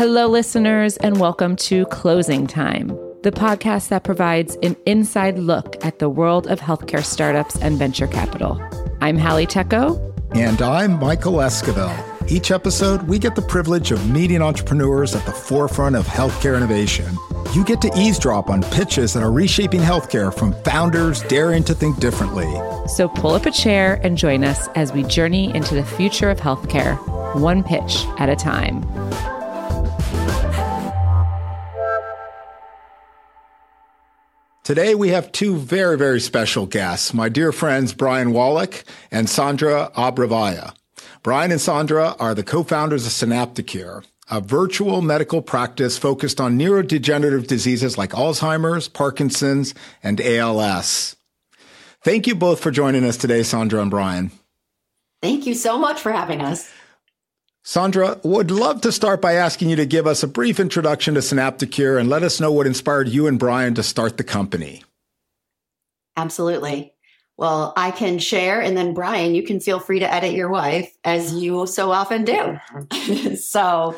Hello, listeners, and welcome to Closing Time, the podcast that provides an inside look at the world of healthcare startups and venture capital. I'm Hallie Tecco. And I'm Michael Esquivel. Each episode, we get the privilege of meeting entrepreneurs at the forefront of healthcare innovation. You get to eavesdrop on pitches that are reshaping healthcare from founders daring to think differently. So pull up a chair and join us as we journey into the future of healthcare, one pitch at a time. Today, we have two very, very special guests, my dear friends Brian Wallach and Sandra Abrevaya. Brian and Sandra are the co-founders of Synapticure, a virtual medical practice focused on neurodegenerative diseases like Alzheimer's, Parkinson's, and ALS. Thank you both for joining us today, Sandra and Brian. Thank you so much for having us. Sandra, would love to start by asking you to give us a brief introduction to Synapticure and let us know what inspired you and Brian to start the company. Absolutely. Well, I can share, and then Brian, you can feel free to edit your wife as you so often do. so,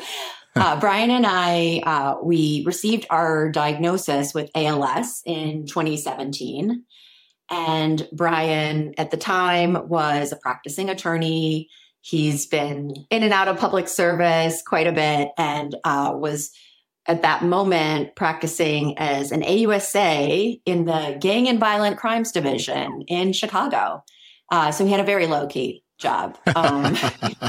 uh, Brian and I, uh, we received our diagnosis with ALS in 2017. And Brian, at the time, was a practicing attorney. He's been in and out of public service quite a bit and uh, was at that moment practicing as an AUSA in the Gang and Violent Crimes Division in Chicago. Uh, so he had a very low key job. Um,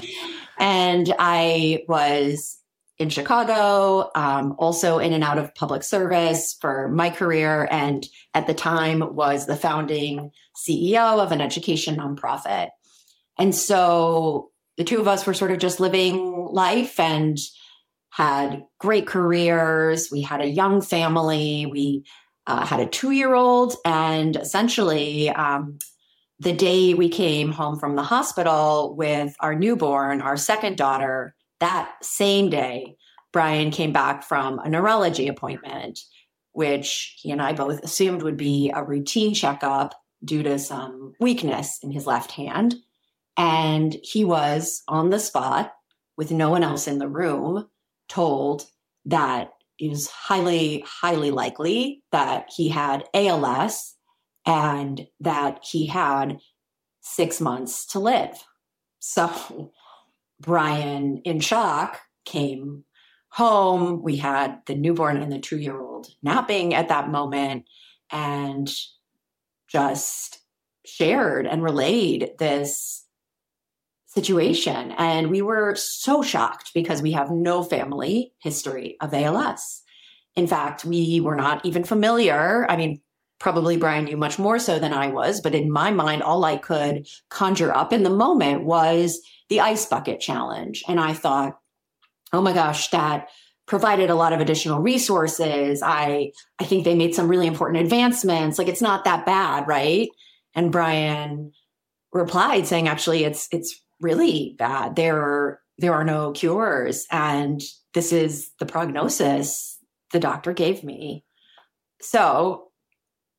and I was in Chicago, um, also in and out of public service for my career. And at the time was the founding CEO of an education nonprofit. And so the two of us were sort of just living life and had great careers. We had a young family. We uh, had a two year old. And essentially, um, the day we came home from the hospital with our newborn, our second daughter, that same day, Brian came back from a neurology appointment, which he and I both assumed would be a routine checkup due to some weakness in his left hand. And he was on the spot with no one else in the room told that it was highly, highly likely that he had ALS and that he had six months to live. So Brian, in shock, came home. We had the newborn and the two year old napping at that moment and just shared and relayed this situation. And we were so shocked because we have no family history of ALS. In fact, we were not even familiar. I mean, probably Brian knew much more so than I was, but in my mind, all I could conjure up in the moment was the ice bucket challenge. And I thought, oh my gosh, that provided a lot of additional resources. I I think they made some really important advancements. Like it's not that bad, right? And Brian replied saying actually it's it's really bad. There are, there are no cures. And this is the prognosis the doctor gave me. So,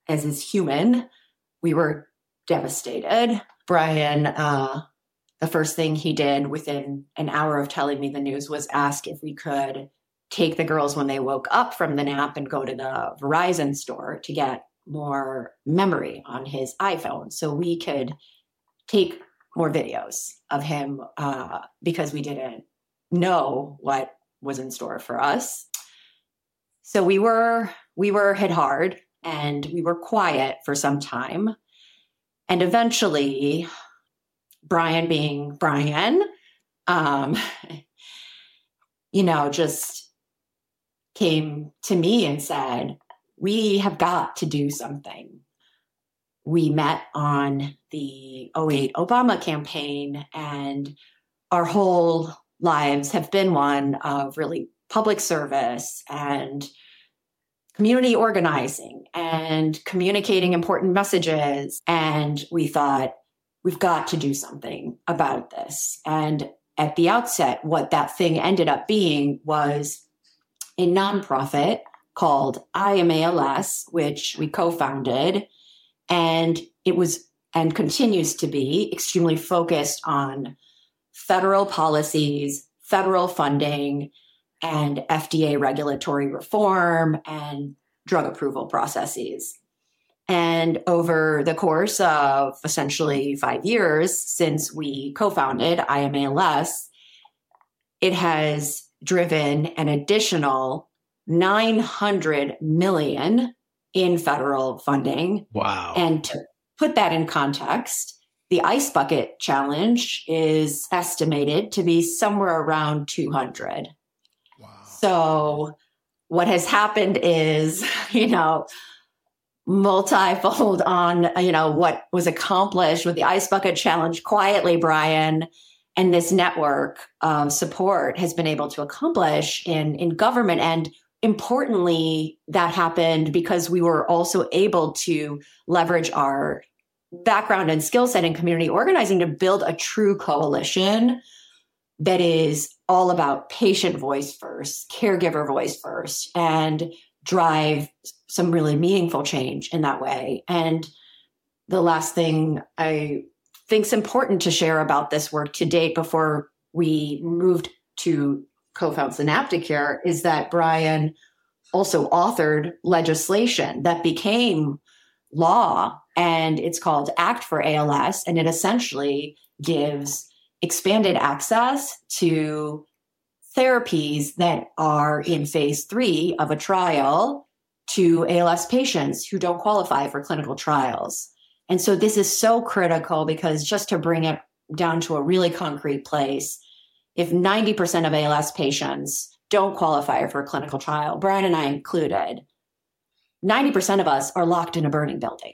as is human, we were devastated. Brian, uh, the first thing he did within an hour of telling me the news was ask if we could take the girls when they woke up from the nap and go to the Verizon store to get more memory on his iPhone so we could take more videos of him uh, because we didn't know what was in store for us. So we were we were hit hard and we were quiet for some time. And eventually, Brian being Brian, um, you know, just came to me and said, We have got to do something we met on the 08 Obama campaign, and our whole lives have been one of really public service and community organizing and communicating important messages. And we thought, we've got to do something about this. And at the outset, what that thing ended up being was a nonprofit called IAMALS, which we co founded and it was and continues to be extremely focused on federal policies, federal funding, and FDA regulatory reform and drug approval processes. And over the course of essentially five years since we co founded IAMALS, it has driven an additional 900 million in federal funding. Wow. And to put that in context, the ice bucket challenge is estimated to be somewhere around 200. Wow. So what has happened is, you know, multifold on, you know, what was accomplished with the ice bucket challenge quietly, Brian, and this network of support has been able to accomplish in, in government. And importantly, that happened because we were also able to leverage our background and skill set in community organizing to build a true coalition that is all about patient voice first, caregiver voice first, and drive some really meaningful change in that way. And the last thing I think is important to share about this work to date before we moved to co-found Synapticure is that Brian also authored legislation that became law and it's called Act for ALS and it essentially gives expanded access to therapies that are in phase 3 of a trial to ALS patients who don't qualify for clinical trials. And so this is so critical because just to bring it down to a really concrete place, if 90% of ALS patients don't qualify for a clinical trial, Brian and I included, 90% of us are locked in a burning building.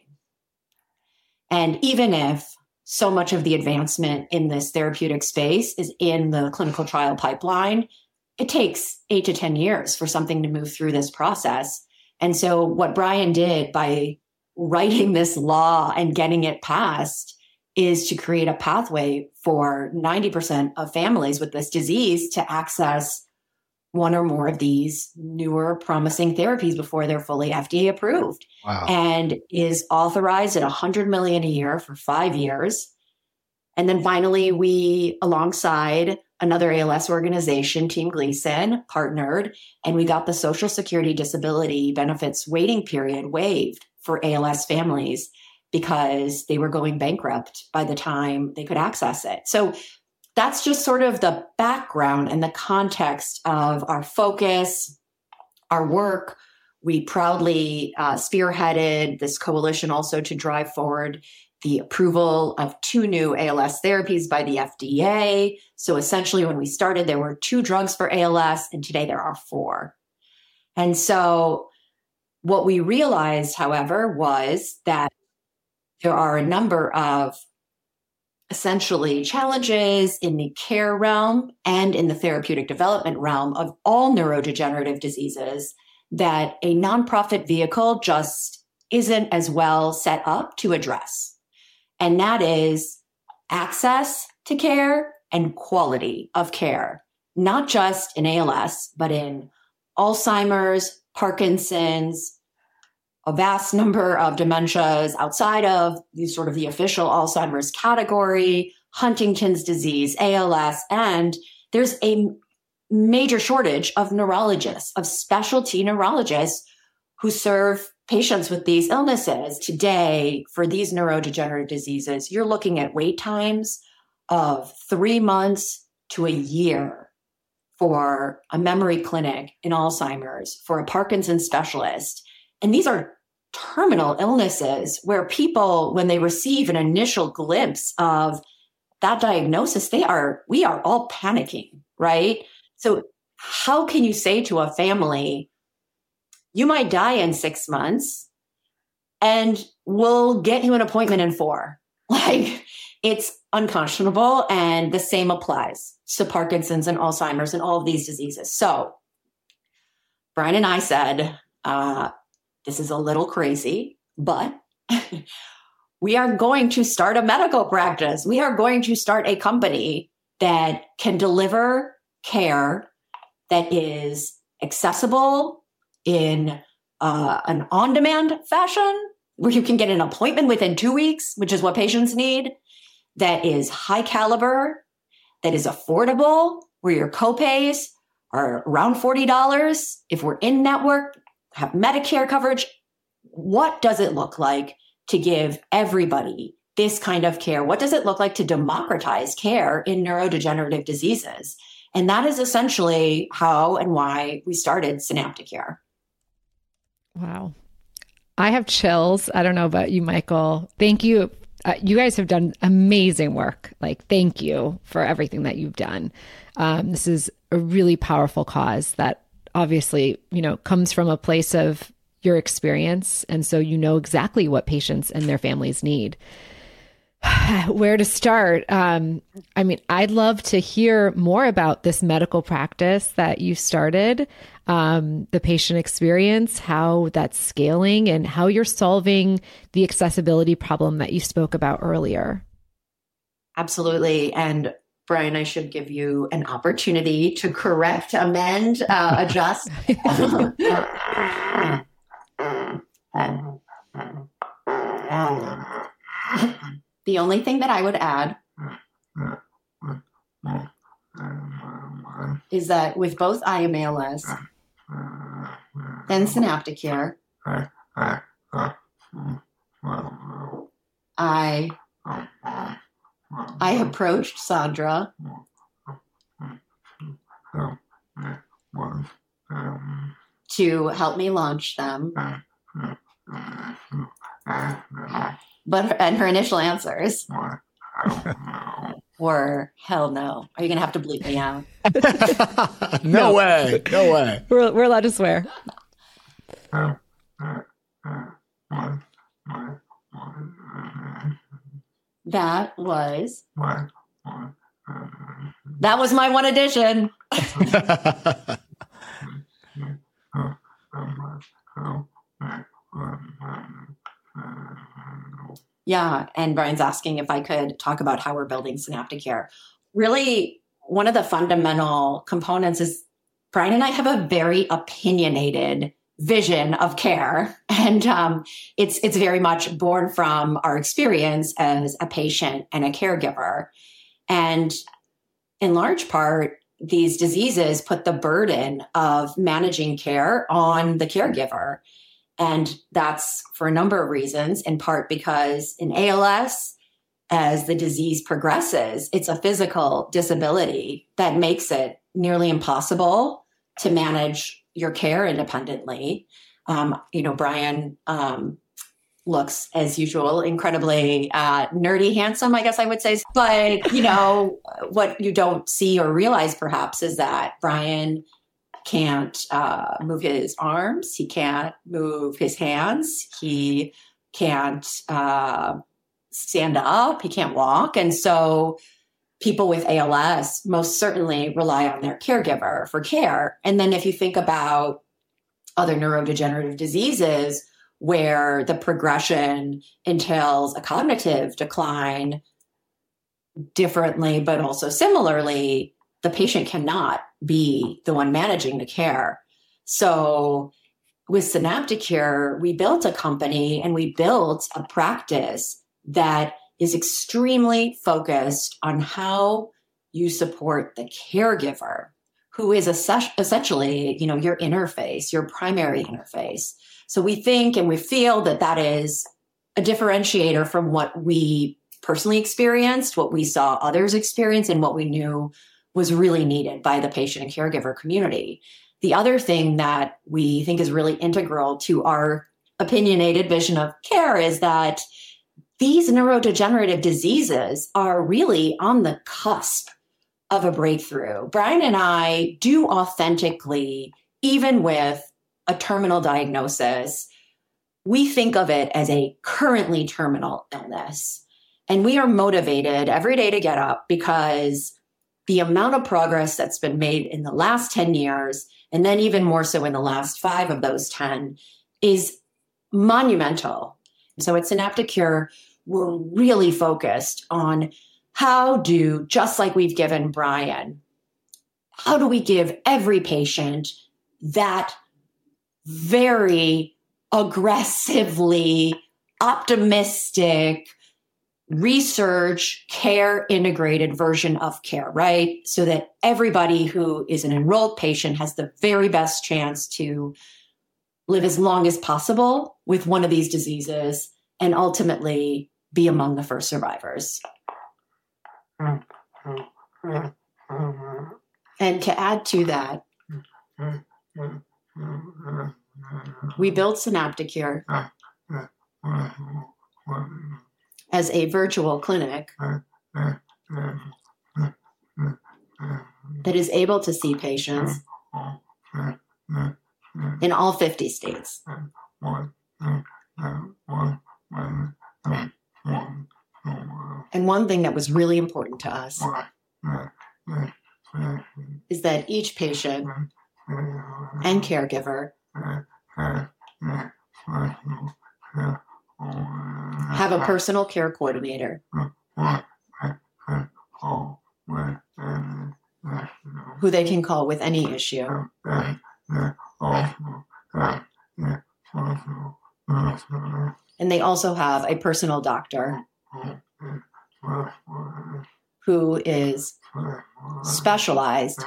And even if so much of the advancement in this therapeutic space is in the clinical trial pipeline, it takes eight to 10 years for something to move through this process. And so, what Brian did by writing this law and getting it passed is to create a pathway for 90% of families with this disease to access one or more of these newer promising therapies before they're fully FDA approved. Wow. And is authorized at 100 million a year for 5 years. And then finally we alongside another ALS organization, Team Gleason, partnered and we got the Social Security disability benefits waiting period waived for ALS families because they were going bankrupt by the time they could access it. So that's just sort of the background and the context of our focus, our work. We proudly uh, spearheaded this coalition also to drive forward the approval of two new ALS therapies by the FDA. So essentially, when we started, there were two drugs for ALS, and today there are four. And so what we realized, however, was that there are a number of essentially challenges in the care realm and in the therapeutic development realm of all neurodegenerative diseases that a nonprofit vehicle just isn't as well set up to address. And that is access to care and quality of care, not just in ALS, but in Alzheimer's, Parkinson's, a vast number of dementias outside of the sort of the official Alzheimer's category, Huntington's disease, ALS, and there's a major shortage of neurologists, of specialty neurologists who serve patients with these illnesses. Today, for these neurodegenerative diseases, you're looking at wait times of three months to a year for a memory clinic in Alzheimer's, for a Parkinson's specialist. And these are terminal illnesses where people, when they receive an initial glimpse of that diagnosis, they are, we are all panicking, right? So, how can you say to a family, you might die in six months and we'll get you an appointment in four? Like, it's unconscionable. And the same applies to Parkinson's and Alzheimer's and all of these diseases. So, Brian and I said, uh, this is a little crazy, but we are going to start a medical practice. We are going to start a company that can deliver care that is accessible in uh, an on demand fashion where you can get an appointment within two weeks, which is what patients need, that is high caliber, that is affordable, where your copays are around $40. If we're in network, have Medicare coverage, what does it look like to give everybody this kind of care? What does it look like to democratize care in neurodegenerative diseases? And that is essentially how and why we started Synapticure. Wow. I have chills. I don't know about you, Michael. Thank you. Uh, you guys have done amazing work. Like, thank you for everything that you've done. Um, this is a really powerful cause that obviously, you know, comes from a place of your experience. And so you know exactly what patients and their families need. Where to start? Um, I mean, I'd love to hear more about this medical practice that you started, um, the patient experience, how that's scaling, and how you're solving the accessibility problem that you spoke about earlier. Absolutely. And Brian, I should give you an opportunity to correct, amend, uh, adjust. the only thing that I would add is that with both IAMALS and synaptic Synapticure, I I mm-hmm. approached Sandra to help me launch them. But and her initial answers were hell no. Are you gonna have to bleep me out? no, no, way. No way. We're we're allowed to swear. That was that was my one addition. yeah, and Brian's asking if I could talk about how we're building Synapticure. Really, one of the fundamental components is Brian and I have a very opinionated vision of care. And um, it's it's very much born from our experience as a patient and a caregiver. And in large part these diseases put the burden of managing care on the caregiver. And that's for a number of reasons in part because in als as the disease progresses it's a physical disability that makes it nearly impossible to manage your care independently. Um, you know, Brian um, looks as usual incredibly uh, nerdy handsome i guess i would say. But you know what you don't see or realize perhaps is that brian can't uh, move his arms. He can't move his hands. He can't uh, stand up. He can't walk. And so people with ALS most certainly rely on their caregiver for care. And then if you think about other neurodegenerative diseases where the progression entails a cognitive decline differently, but also similarly, the patient cannot be the one managing the care. So with Synapticure, we built a company and we built a practice that is extremely focused on how you support the caregiver who is essentially you know your interface your primary interface. So we think and we feel that that is a differentiator from what we personally experienced what we saw others experience and what we knew was really needed by the patient and caregiver community. The other thing that we think is really integral to our opinionated vision of care is that these neurodegenerative diseases are really on the cusp of a breakthrough. Brian and I do authentically, even with a terminal diagnosis, we think of it as a currently terminal illness. And we are motivated every day to get up because the amount of progress that's been made in the last 10 years, and then even more so in the last five of those 10, is monumental. So at Synapticure, we're really focused on how do, just like we've given Brian, how do we give every patient that very aggressively optimistic, research care integrated version of care, right? So that everybody who is an enrolled patient has the very best chance to live as long as possible with one of these diseases and ultimately be among the first survivors. And to add to that, we built Synapticure as a virtual clinic that is able to see patients in all 50 states. And one thing that was really important to us is that each patient and caregiver have a personal care coordinator who they can call with any issue. And they also have a personal doctor who is specialized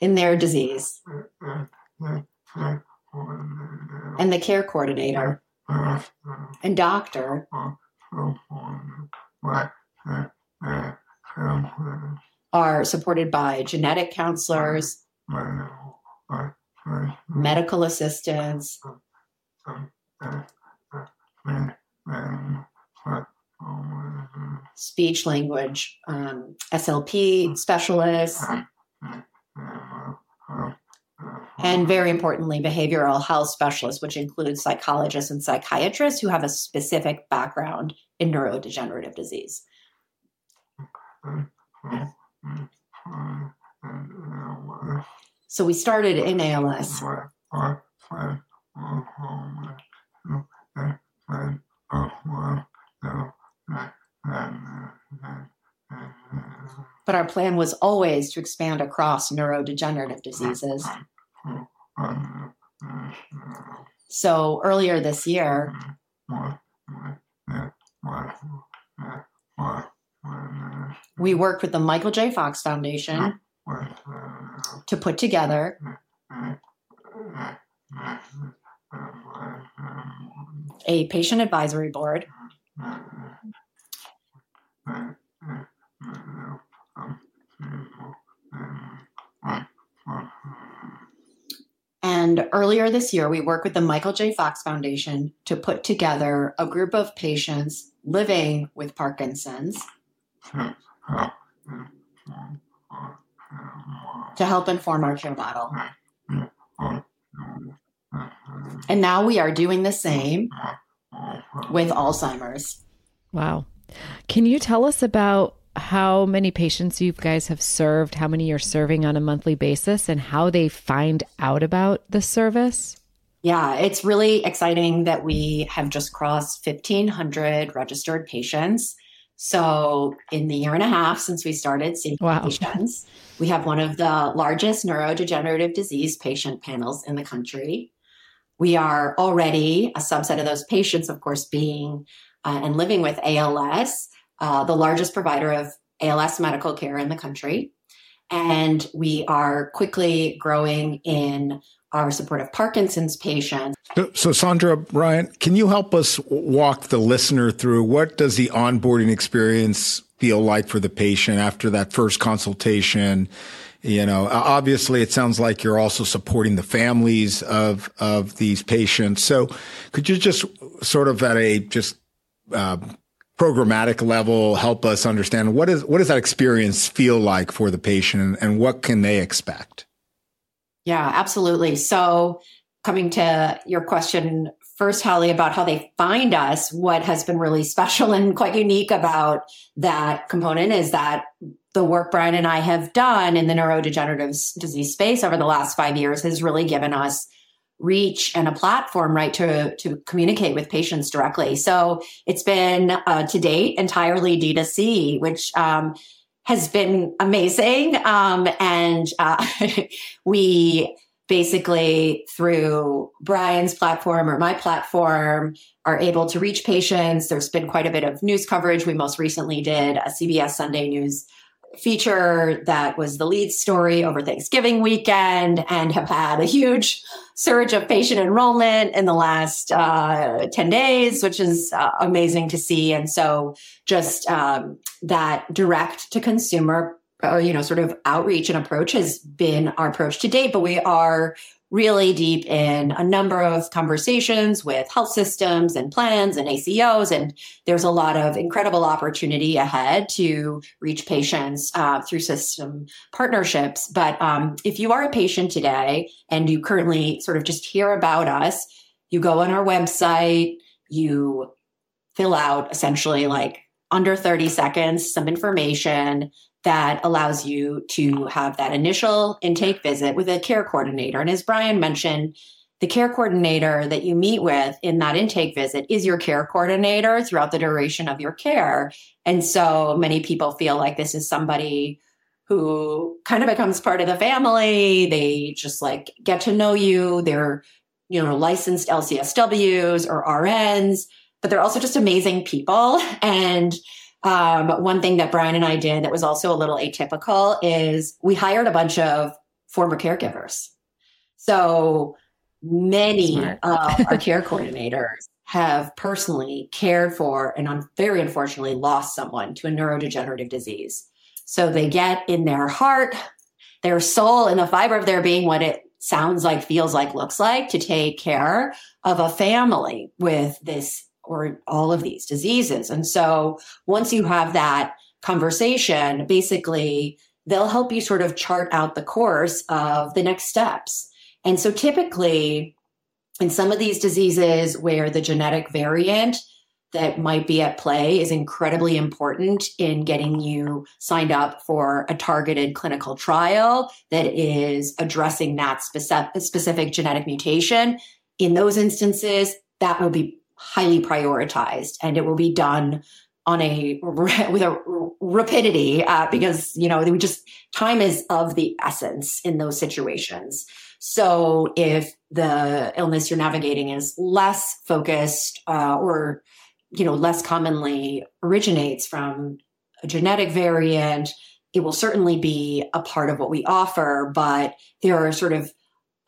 in their disease. And the care coordinator and doctor are supported by genetic counselors, medical assistants, speech language um, SLP specialists, and very importantly, behavioral health specialists, which includes psychologists and psychiatrists who have a specific background in neurodegenerative disease. So we started in ALS. But our plan was always to expand across neurodegenerative diseases. So earlier this year, we worked with the Michael J. Fox Foundation to put together a patient advisory board Earlier this year, we worked with the Michael J. Fox Foundation to put together a group of patients living with Parkinson's to help inform our care model. And now we are doing the same with Alzheimer's. Wow. Can you tell us about how many patients you guys have served, how many you're serving on a monthly basis, and how they find out about the service? Yeah, it's really exciting that we have just crossed 1,500 registered patients. So, in the year and a half since we started seeing wow. patients, we have one of the largest neurodegenerative disease patient panels in the country. We are already a subset of those patients, of course, being uh, and living with ALS uh, the largest provider of ALS medical care in the country. And we are quickly growing in our support of Parkinson's patients. So, so, Sandra, Brian, can you help us walk the listener through what does the onboarding experience feel like for the patient after that first consultation? You know, obviously it sounds like you're also supporting the families of, of these patients. So could you just sort of at a just, uh, programmatic level help us understand what is what does that experience feel like for the patient and, what can they expect? Yeah absolutely. So coming to your question first Hallie about how they find us what has been really special and quite unique about that component is that the work brian and i have done in the neurodegenerative disease space over the last five years has really given us reach and a platform right to to communicate with patients directly so it's been uh, to date entirely d2c which um, has been amazing um, and uh, we basically through Brian's platform or my platform are able to reach patients. There's been quite a bit of news coverage. We most recently did a CBS Sunday News feature that was the lead story over Thanksgiving weekend and have had a huge surge of patient enrollment in the last uh, 10 days, which is uh, amazing to see. And so just um, that direct to consumer, uh, you know, sort of outreach and approach has been our approach to date, but we are really deep in a number of conversations with health systems and plans and ACOs. And there's a lot of incredible opportunity ahead to reach patients uh, through system partnerships. But um, if you are a patient today and you currently sort of just hear about us, you go on our website, you fill out essentially like under 30 seconds some information that allows you to have that initial intake visit with a care coordinator. And as Brian mentioned, the care coordinator that you meet with in that intake visit is your care coordinator throughout the duration of your care. And so many people feel like this is somebody who kind of becomes part of the family. They just like get to know you. They're, you know, licensed LCSWs or RNs, but they're also just amazing people. And um, one thing that Brian and I did that was also a little atypical is we hired a bunch of former caregivers. So many of our care coordinators have personally cared for and un- very unfortunately lost someone to a neurodegenerative disease. So they get in their heart, their soul, and the fiber of their being what it sounds like, feels like, looks like to take care of a family with this or all of these diseases. And so once you have that conversation, basically they'll help you sort of chart out the course of the next steps. And so typically in some of these diseases where the genetic variant that might be at play is incredibly important in getting you signed up for a targeted clinical trial that is addressing that specific, genetic mutation. In those instances, that will be highly prioritized and it will be done on a with a rapidity uh, because you know we just time is of the essence in those situations. So if the illness you're navigating is less focused uh, or you know less commonly originates from a genetic variant it will certainly be a part of what we offer but there are sort of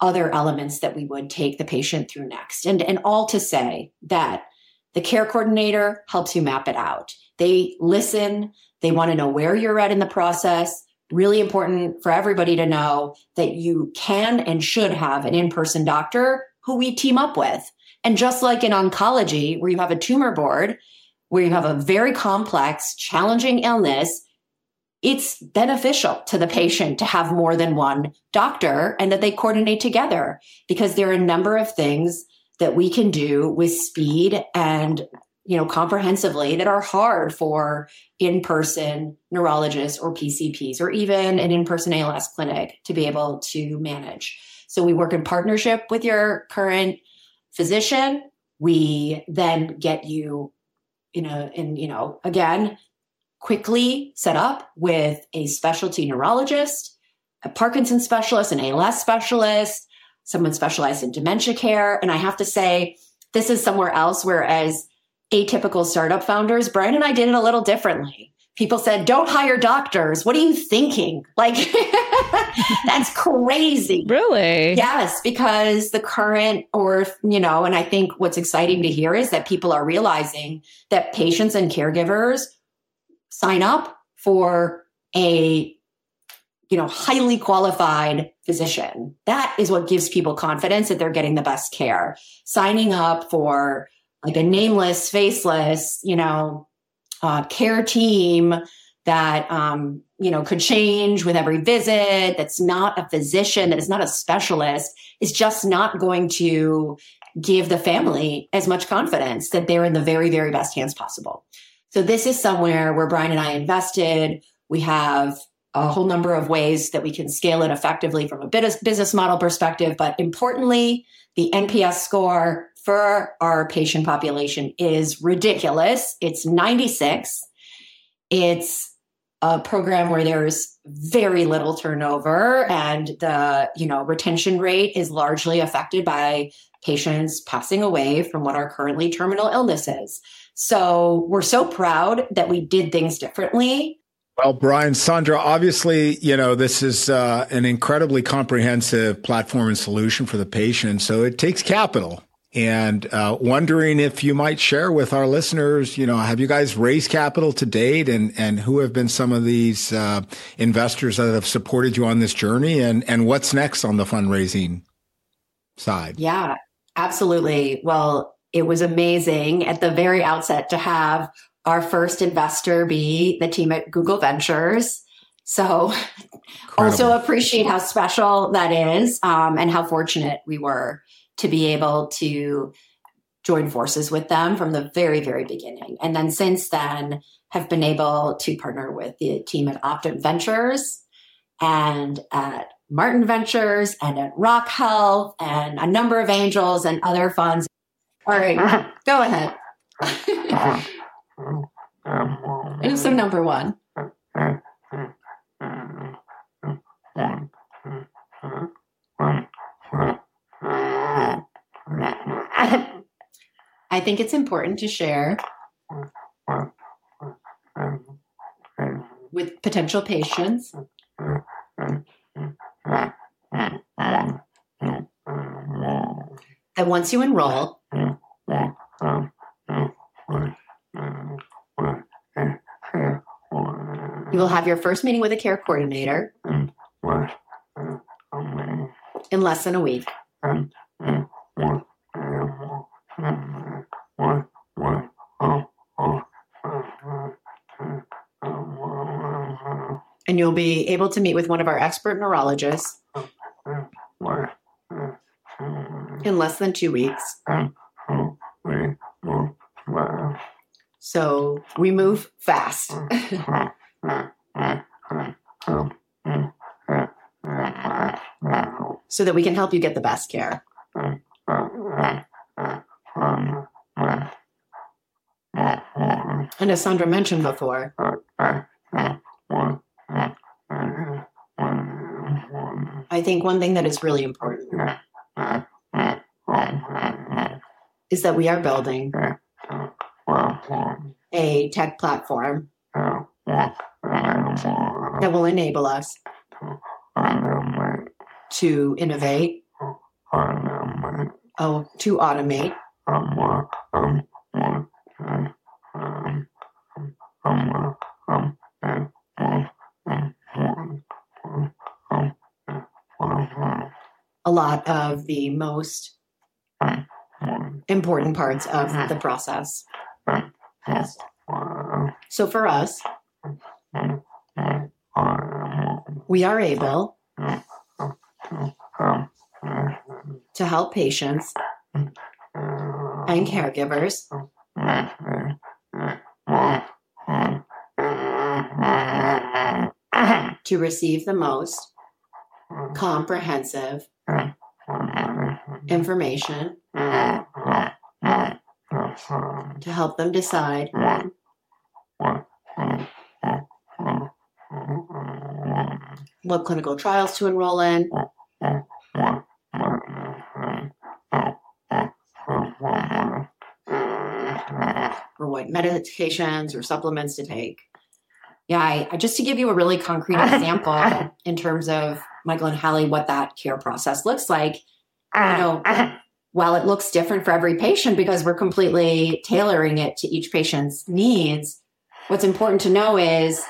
other elements that we would take the patient through next. And, and all to say that the care coordinator helps you map it out. They listen, they want to know where you're at in the process. Really important for everybody to know that you can and should have an in person doctor who we team up with. And just like in oncology, where you have a tumor board, where you have a very complex, challenging illness, it's beneficial to the patient to have more than one doctor and that they coordinate together because there are a number of things that we can do with speed and you know comprehensively that are hard for in-person neurologists or PCPs or even an in-person ALS clinic to be able to manage. So we work in partnership with your current physician. We then get you in a in you know again quickly set up with a specialty neurologist, a Parkinson's specialist, an ALS specialist, someone specialized in dementia care. And I have to say, this is somewhere else, whereas atypical startup founders, Brian and I did it a little differently. People said, don't hire doctors. What are you thinking? Like, that's crazy. Really? Yes, because the current, or, you know, and I think what's exciting to hear is that people are realizing that patients and caregivers sign up for a you know highly qualified physician. That is what gives people confidence that they're getting the best care. Signing up for like a nameless faceless you know uh, care team that um, you know could change with every visit that's not a physician that is not a specialist is just not going to give the family as much confidence that they're in the very very best hands possible so this is somewhere where Brian and I invested. We have a whole number of ways that we can scale it effectively from a business model perspective. But importantly, the NPS score for our patient population is ridiculous. It's 96. It's a program where there's very little turnover and the you know retention rate is largely affected by patients passing away from what are currently terminal illnesses. So we're so proud that we did things differently. Well, Brian, Sandra, obviously, you know, this is uh, an incredibly comprehensive platform and solution for the patient. So it takes capital. And uh, wondering if you might share with our listeners, you know, have you guys raised capital to date, and and who have been some of these uh, investors that have supported you on this journey, and and what's next on the fundraising side? Yeah, absolutely. Well, it was amazing at the very outset to have our first investor be the team at Google Ventures. So, Incredible. also appreciate how special that is um, and how fortunate we were to be able to join forces with them from the very, very beginning. And then since then, have been able to partner with the team at Optum Ventures and at Martin Ventures and at Rock Health and a number of angels and other funds. All right, uh-huh. go ahead. Uh-huh. Who's the number one? I think it's important to share with potential patients that once you enroll, you will have your first meeting with a care coordinator in less than a week. and you'll be able to meet with one of our expert neurologists in less than two weeks. So we move fast. so that we can help you get the best care. And as Sandra mentioned before, I think one thing that is really important is that we are building a tech platform that will enable us to innovate, oh, to automate, a lot of the most important parts of the process. So for us, we are able to help patients and caregivers to receive the most comprehensive information to help them decide what clinical trials to enroll in. Or what medications or supplements to take. Yeah, I, I, just to give you a really concrete example in terms of Michael and Hallie, what that care process looks like. You uh-huh. know, uh-huh. while it looks different for every patient because we're completely tailoring it to each patient's needs, what's important to know is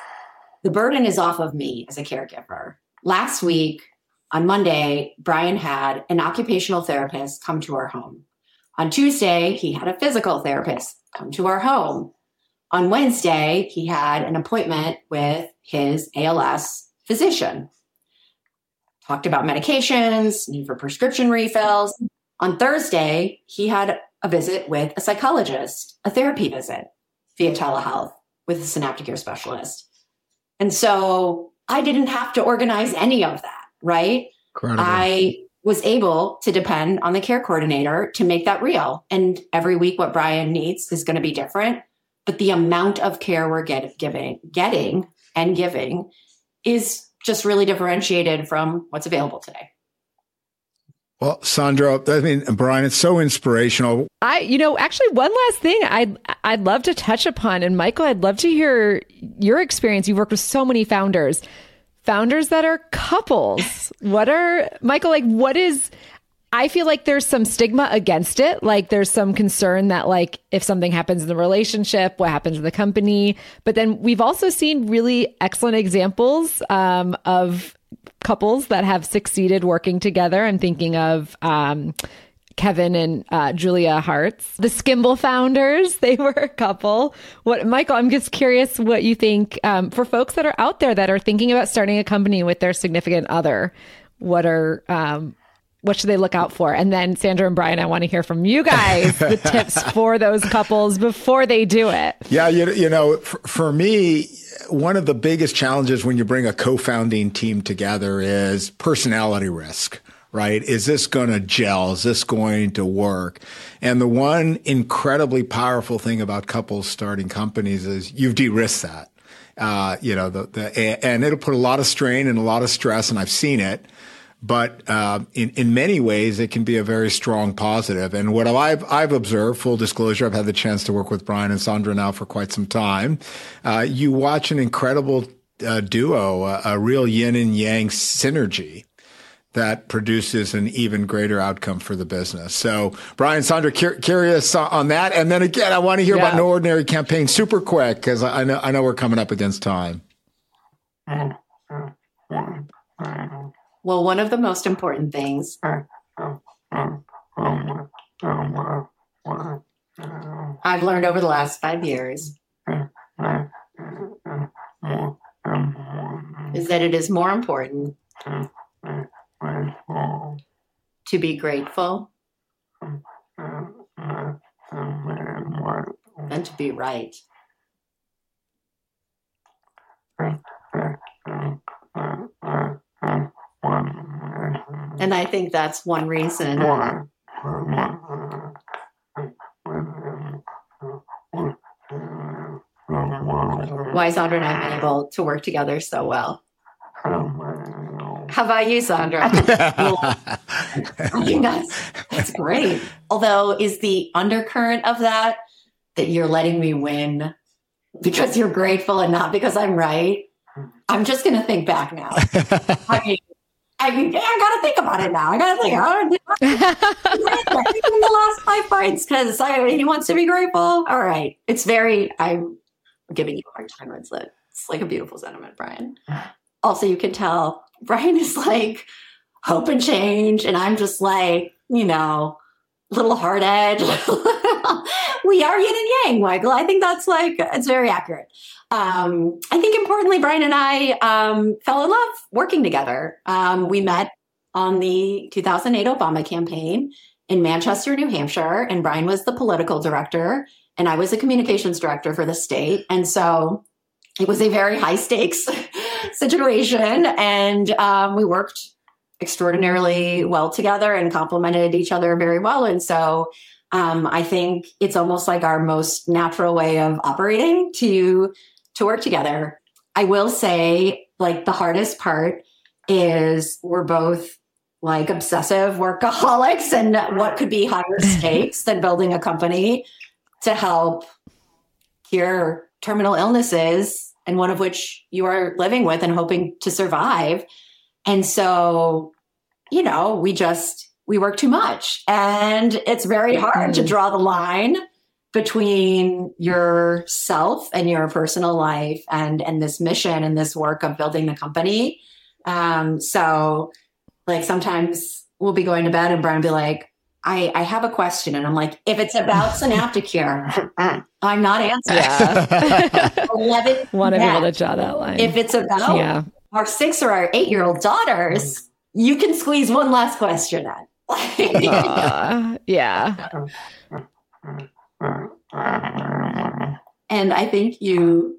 the burden is off of me as a caregiver. Last week on Monday, Brian had an occupational therapist come to our home. On Tuesday, he had a physical therapist come to our home. On Wednesday, he had an appointment with his ALS physician. Talked about medications, need for prescription refills. On Thursday, he had a visit with a psychologist, a therapy visit via telehealth with a Synapticure specialist. And so I didn't have to organize any of that, right? Incredible. I was able to depend on the care coordinator to make that real. And every week, what Brian needs is going to be different, but the amount of care we're get, giving, getting and giving is just really differentiated from what's available today. Well, Sandra, I mean, Brian, it's so inspirational. I, you know, actually, one last thing I'd I'd love to touch upon, and Michael, I'd love to hear your experience. You've worked with so many founders, founders that are couples. what are Michael like? What is? I feel like there's some stigma against it. Like there's some concern that like if something happens in the relationship, what happens in the company. But then we've also seen really excellent examples um, of couples that have succeeded working together. I'm thinking of um, Kevin and uh, Julia Hartz, the Skimble founders. They were a couple. What, Michael? I'm just curious what you think um, for folks that are out there that are thinking about starting a company with their significant other. What are um, what should they look out for? And then Sandra and Brian, I want to hear from you guys the tips for those couples before they do it. Yeah, you, you know, for, for me, one of the biggest challenges when you bring a co-founding team together is personality risk right? Is this going to gel? Is this going to work? And the one incredibly powerful thing about couples starting companies is you've de-risked that. Uh, you know, the, the, and it'll put a lot of strain and a lot of stress, and I've seen it. But uh, in in many ways, it can be a very strong positive. And what I've I've observed, full disclosure, I've had the chance to work with Brian and Sandra now for quite some time. Uh, you watch an incredible uh, duo, a, a real yin and yang synergy that produces an even greater outcome for the business. So, Brian, Sandra, cur- curious on that. And then again, I want to hear yeah. about No Ordinary Campaign super quick because I know I know we're coming up against time. Well, one of the most important things I've learned over the last five years is that it is more important to be grateful than to be right. And I think that's one reason. Why Sandra and I been able to work together so well. How about you, Sandra? I that's, that's great. Although, is the undercurrent of that that you're letting me win because you're grateful and not because I'm right? I'm just going to think back now. I mean, I mean, I gotta think about it now. I gotta think. Oh, in the last five fights because he wants to be grateful. All right, it's very. I'm giving you a hard time. It's like it's like a beautiful sentiment, Brian. Also, you can tell Brian is like hope and change, and I'm just like you know, little hard edge. we are yin and yang, Michael. I think that's like it's very accurate um, I think importantly, Brian and I um, fell in love working together. Um, we met on the 2008 Obama campaign in Manchester, New Hampshire, and Brian was the political director, and I was a communications director for the state. And so it was a very high stakes situation, and um, we worked extraordinarily well together and complemented each other very well. And so um, I think it's almost like our most natural way of operating to to work together. I will say, like, the hardest part is we're both like obsessive workaholics, and what could be higher stakes than building a company to help cure terminal illnesses, and one of which you are living with and hoping to survive. And so, you know, we just we work too much and it's very hard to mm-hmm. draw the line between yourself and your personal life and and this mission and this work of building the company um so like sometimes we'll be going to bed and brian will be like I, I have a question and I'm like, if it's about Synapticure, I'm not answering. Yeah. 11 Want to be able to draw that line. If it's about yeah. our six or our eight year old daughters, you can squeeze one last question in. uh, yeah. And I think you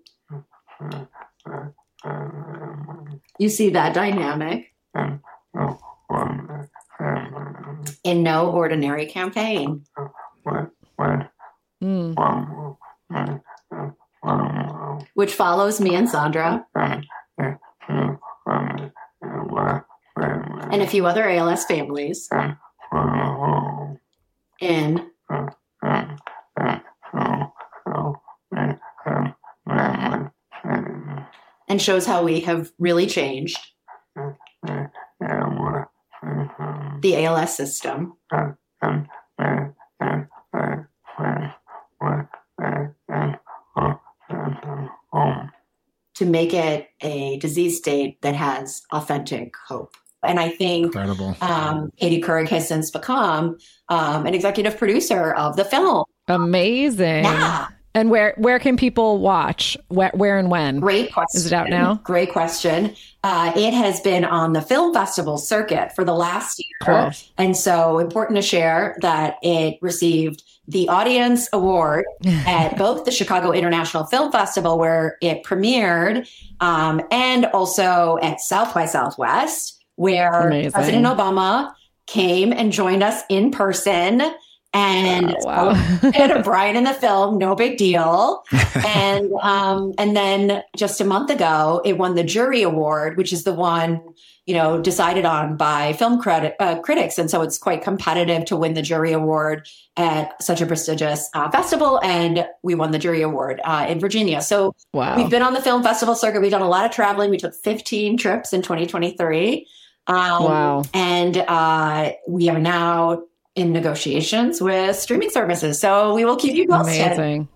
you see that dynamic in no ordinary campaign. Mm. which follows me and Sandra, and a few other ALS families in and shows how we have really changed the ALS system. To make it a disease state that has authentic hope. And I think Incredible. um, Katie Couric has since become um, an executive producer of the film. Amazing. Yeah. And where where can people watch? Where, where and when? Great question. Is it out now? Great question. Uh, it has been on the film festival circuit for the last year. Cool. And so important to share that it received the audience award at both the Chicago International Film Festival, where it premiered, um, and also at South by Southwest, where Amazing. President Obama came and joined us in person. And Oh, wow. Brian in the film, no big deal. and um, and then just a month ago, it won the jury award, which is the one you know decided on by film credit, uh, critics, and so it's quite competitive to win the jury award at such a prestigious uh, festival. And we won the jury award uh, in Virginia. So wow. we've been on the film festival circuit. We've done a lot of traveling. We took 15 trips in 2023. Um, Wow. And uh, we are now in negotiations with streaming services. So we will keep you posted. Amazing.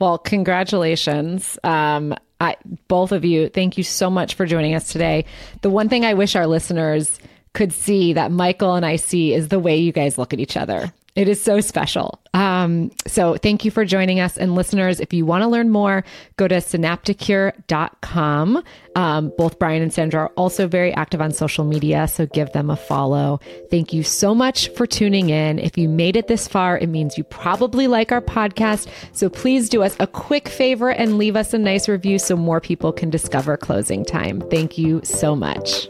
Well, congratulations. Um, I, both of you, thank you so much for joining us today. The one thing I wish our listeners could see that Michael and I see is the way you guys look at each other. It is so special. Um, so thank you for joining us. And listeners, if you want to learn more, go to synapticure.com. Um, both Brian and Sandra are also very active on social media, so give them a follow. Thank you so much for tuning in. If you made it this far, it means you probably like our podcast. So please do us a quick favor and leave us a nice review so more people can discover closing time. Thank you so much.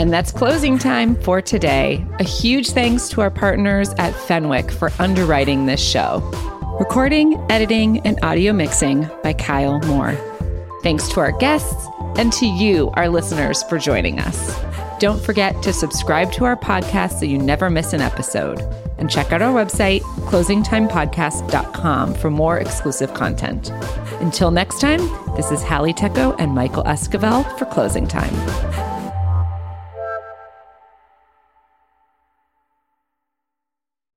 And that's closing time for today. A huge thanks to our partners at Fenwick for underwriting this show. Recording, editing, and audio mixing by Kyle Moore. Thanks to our guests and to you, our listeners, for joining us. Don't forget to subscribe to our podcast so you never miss an episode. And check out our website, closingtimepodcast.com, for more exclusive content. Until next time, this is Hallie Tecco and Michael Esquivel for Closing Time.